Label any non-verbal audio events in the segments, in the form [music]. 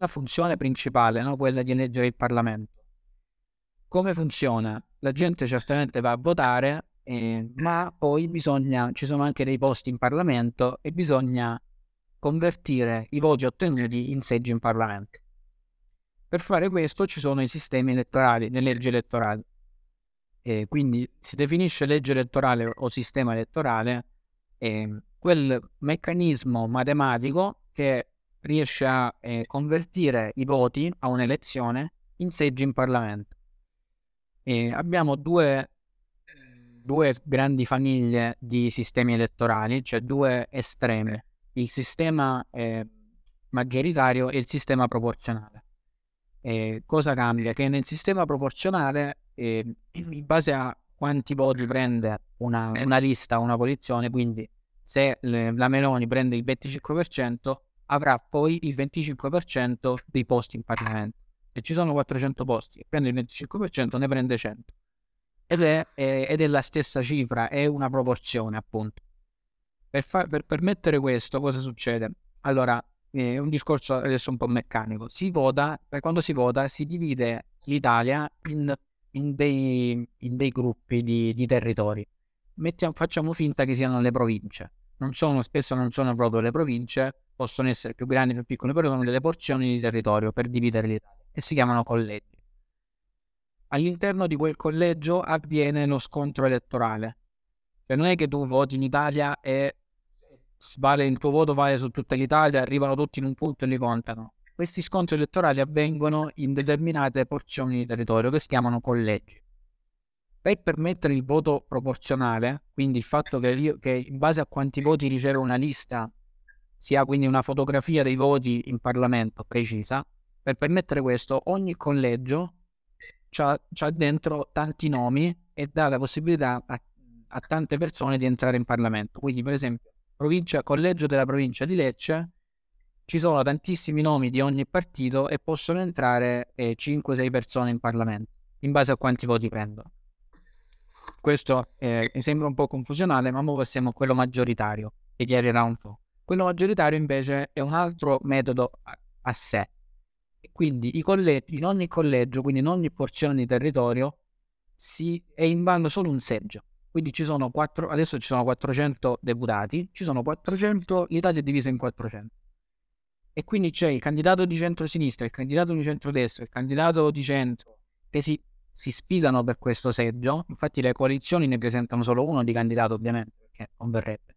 la funzione principale, no? quella di eleggere il Parlamento. Come funziona? La gente certamente va a votare, eh, ma poi bisogna, ci sono anche dei posti in Parlamento e bisogna convertire i voti ottenuti in seggi in Parlamento. Per fare questo ci sono i sistemi elettorali, le leggi elettorali. E quindi si definisce legge elettorale o sistema elettorale eh, quel meccanismo matematico che riesce a eh, convertire i voti a un'elezione in seggi in Parlamento. E abbiamo due, due grandi famiglie di sistemi elettorali, cioè due estreme, il sistema eh, maggioritario e il sistema proporzionale. E cosa cambia? Che nel sistema proporzionale, eh, [clears throat] in base a quanti voti prende una, una lista, una posizione, quindi se le, la Meloni prende il 25%, avrà poi il 25% dei posti in Parlamento. Se ci sono 400 posti e prende il 25%, ne prende 100. Ed è, è, ed è la stessa cifra, è una proporzione appunto. Per, far, per permettere questo, cosa succede? Allora, è un discorso adesso un po' meccanico. Si vota, quando si vota, si divide l'Italia in, in, dei, in dei, gruppi di, di territori. Mettiamo, facciamo finta che siano le province. Non sono, spesso non sono proprio le province, possono essere più grandi o più piccole, però sono delle porzioni di territorio per dividere l'Italia e si chiamano collegi. All'interno di quel collegio avviene lo scontro elettorale. Cioè non è che tu voti in Italia e vale, il tuo voto vale su tutta l'Italia, arrivano tutti in un punto e li contano. Questi scontri elettorali avvengono in determinate porzioni di territorio che si chiamano collegi. Per permettere il voto proporzionale, quindi il fatto che, io, che in base a quanti voti riceve una lista si ha quindi una fotografia dei voti in Parlamento precisa, per permettere questo ogni collegio ha dentro tanti nomi e dà la possibilità a, a, tante persone di entrare in Parlamento. Quindi per esempio, provincia, collegio della provincia di Lecce, ci sono tantissimi nomi di ogni partito e possono entrare eh, 5-6 persone in Parlamento, in base a quanti voti prendono. Questo eh, mi sembra un po' confusionale, ma ora passiamo a quello maggioritario, che chiarirà un po'. Quello maggioritario invece è un altro metodo a, sé. Quindi collegi, in ogni collegio, quindi in ogni porzione di territorio, si è in bando solo un seggio. Quindi ci sono quattro, adesso ci sono 400 deputati, ci sono 400, l'Italia è divisa in 400. E quindi c'è il candidato di centro-sinistra, il candidato di centro-destra, il candidato di centro, che si, si sfidano per questo seggio. Infatti le coalizioni ne presentano solo uno di candidato, ovviamente, perché non verrebbe.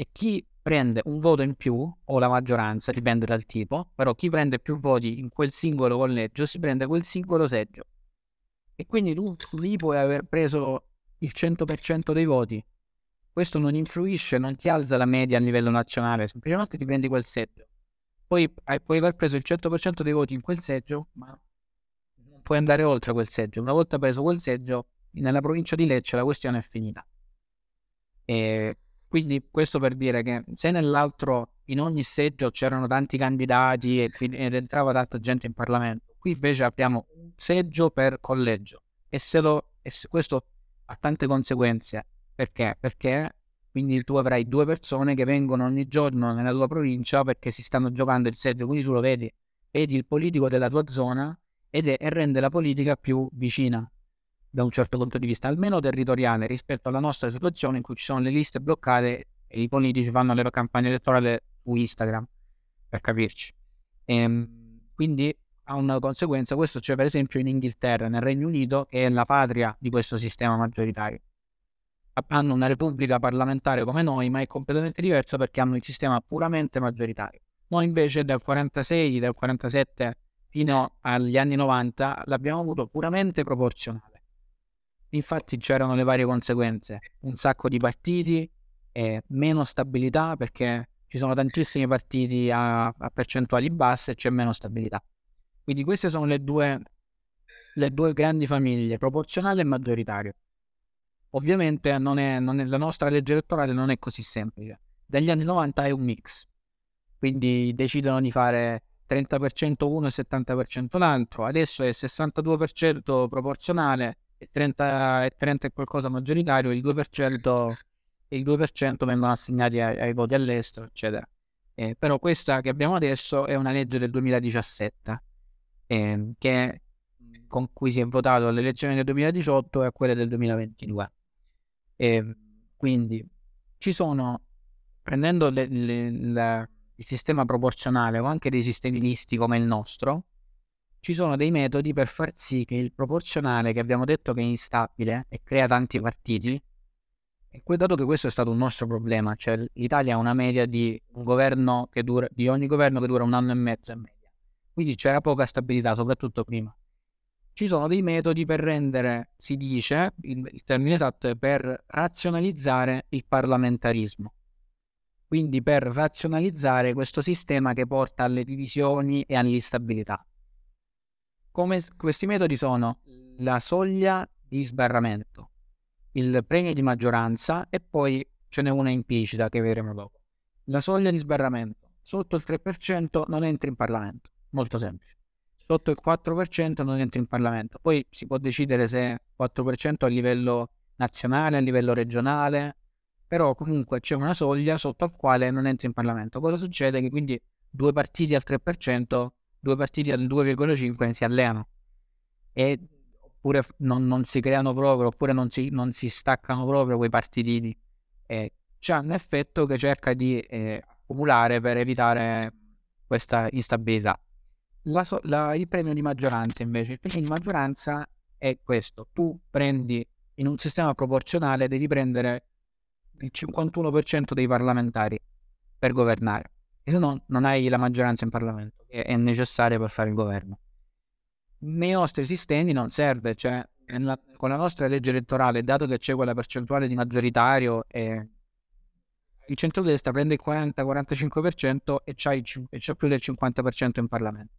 E chi prende un voto in più, o la maggioranza, dipende dal tipo, però chi prende più voti in quel singolo collegio si prende quel singolo seggio. E quindi tu lì puoi aver preso il 100% dei voti. Questo non influisce, non ti alza la media a livello nazionale, semplicemente ti prendi quel seggio. Poi puoi aver preso il 100% dei voti in quel seggio, ma non puoi andare oltre quel seggio. Una volta preso quel seggio, nella provincia di Lecce la questione è finita. E quindi questo per dire che se nell'altro in ogni seggio c'erano tanti candidati ed entrava tanta gente in Parlamento, qui invece abbiamo un seggio per collegio e, se lo, e se questo ha tante conseguenze. Perché? Perché quindi tu avrai due persone che vengono ogni giorno nella tua provincia perché si stanno giocando il seggio, quindi tu lo vedi, vedi il politico della tua zona ed è, e rende la politica più vicina da un certo punto di vista, almeno territoriale, rispetto alla nostra situazione in cui ci sono le liste bloccate e i politici fanno le campagne elettorali su Instagram, per capirci. E, ehm, quindi ha una conseguenza, questo c'è per esempio in Inghilterra, nel Regno Unito, che è la patria di questo sistema maggioritario. Hanno una repubblica parlamentare come noi, ma è completamente diversa perché hanno il sistema puramente maggioritario. Noi invece dal 46, dal 47 fino agli anni 90 l'abbiamo avuto puramente proporzionale. Infatti c'erano le varie conseguenze, un sacco di partiti e meno stabilità perché ci sono tantissimi partiti a, a percentuali basse e c'è meno stabilità. Quindi queste sono le due, le due grandi famiglie, proporzionale e maggioritario. Ovviamente non è, non è, la nostra legge elettorale non è così semplice. Dagli anni 90 è un mix, quindi decidono di fare 30% uno e 70% l'altro, adesso è 62% proporzionale e 30, e 30 è qualcosa maggioritario, il 2%, il 2% vengono assegnati ai, ai voti all'estero, eccetera. Eh, però questa che abbiamo adesso è una legge del 2017, eh, che, con cui si è votato alle elezioni del 2018 e a quelle del 2022. Eh, quindi ci sono, prendendo le, le, le, il sistema proporzionale o anche dei sistemi misti come il nostro, ci sono dei metodi per far sì che il proporzionale, che abbiamo detto che è instabile e crea tanti partiti, dato che questo è stato un nostro problema, cioè l'Italia ha una media di un dura, di ogni governo che dura un anno e mezzo e media. Quindi c'era poca stabilità, soprattutto prima. Ci sono dei metodi per rendere, si dice, il, il termine esatto è per razionalizzare il parlamentarismo. Quindi per razionalizzare questo sistema che porta alle divisioni e all'instabilità. Come questi metodi sono la soglia di sbarramento, il premio di maggioranza e poi ce n'è una implicita che vedremo dopo. La soglia di sbarramento. Sotto il 3% non entri in Parlamento. Molto semplice. Sotto il 4% non entri in Parlamento. Poi si può decidere se 4% a livello nazionale, a livello regionale, però comunque c'è una soglia sotto al quale non entri in Parlamento. Cosa succede? Che quindi due partiti al 3%, due partiti al 2,5% si alleano. E oppure non, non, si creano proprio, oppure non si, non si staccano proprio quei partitini. Eh, c'è un effetto che cerca di eh, accumulare per evitare questa instabilità. La, la, il premio di maggioranza invece, il premio di maggioranza è questo, tu prendi in un sistema proporzionale, devi prendere il 51% dei parlamentari per governare, e se no non hai la maggioranza in Parlamento, che è necessaria per fare il governo nei nostri sistemi non serve, cioè la, con la nostra legge elettorale, dato che c'è quella percentuale di maggioritario, eh, il centrodestra prende il 40-45% e c'ha, il, e c'ha più del 50% in Parlamento.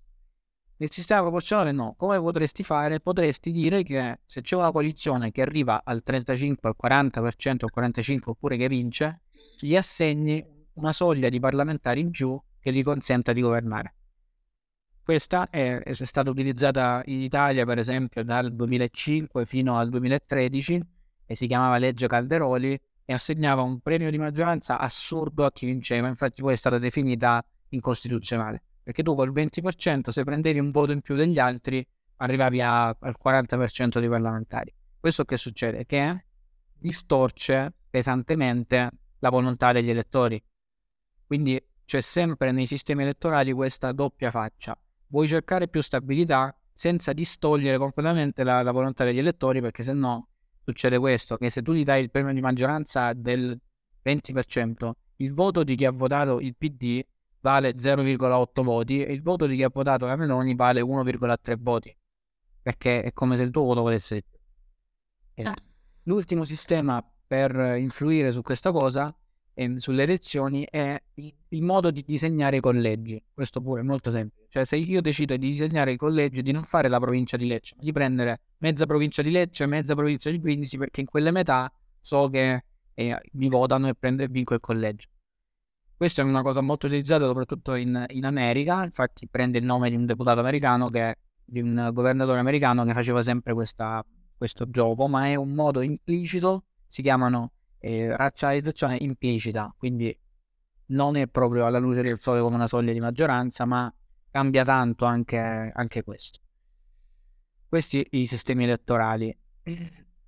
Nel sistema proporzionale no, come potresti fare? Potresti dire che se c'è una coalizione che arriva al 35, al 40%, al 45% oppure che vince, gli assegni una soglia di parlamentari in più che gli consenta di governare. Questa è, è, stata utilizzata in Italia, per esempio, dal 2005 fino al 2013 e si chiamava legge Calderoli e assegnava un premio di maggioranza assurdo a chi vinceva, infatti poi è stata definita incostituzionale, perché tu col 20% se prendevi un voto in più degli altri arrivavi a, al 40% dei parlamentari. Questo che succede? Che distorce pesantemente la volontà degli elettori. Quindi c'è sempre nei sistemi elettorali questa doppia faccia. Vuoi cercare più stabilità senza distogliere completamente la, la volontà degli elettori, perché se no succede questo, che se tu gli dai il premio di maggioranza del 20%, il voto di chi ha votato il PD vale 0,8 voti e il voto di chi ha votato la Meloni vale 1,3 voti, perché è come se il tuo voto volesse... Eh. L'ultimo sistema per influire su questa cosa sulle elezioni è il, il, modo di disegnare i collegi. Questo pure è molto semplice. Cioè, se io decido di disegnare i collegi, di non fare la provincia di Lecce, ma di prendere mezza provincia di Lecce e mezza provincia di Brindisi, perché in quelle metà so che eh, mi votano e, prendo, e vinco il collegio. Questa è una cosa molto utilizzata soprattutto in, in America, infatti prende il nome di un deputato americano che di un governatore americano che faceva sempre questa, questo gioco, ma è un modo implicito, si chiamano eh, razionalizzazione implicita, quindi non è proprio alla luce del sole come una soglia di maggioranza, ma cambia tanto anche, anche questo. Questi i sistemi elettorali.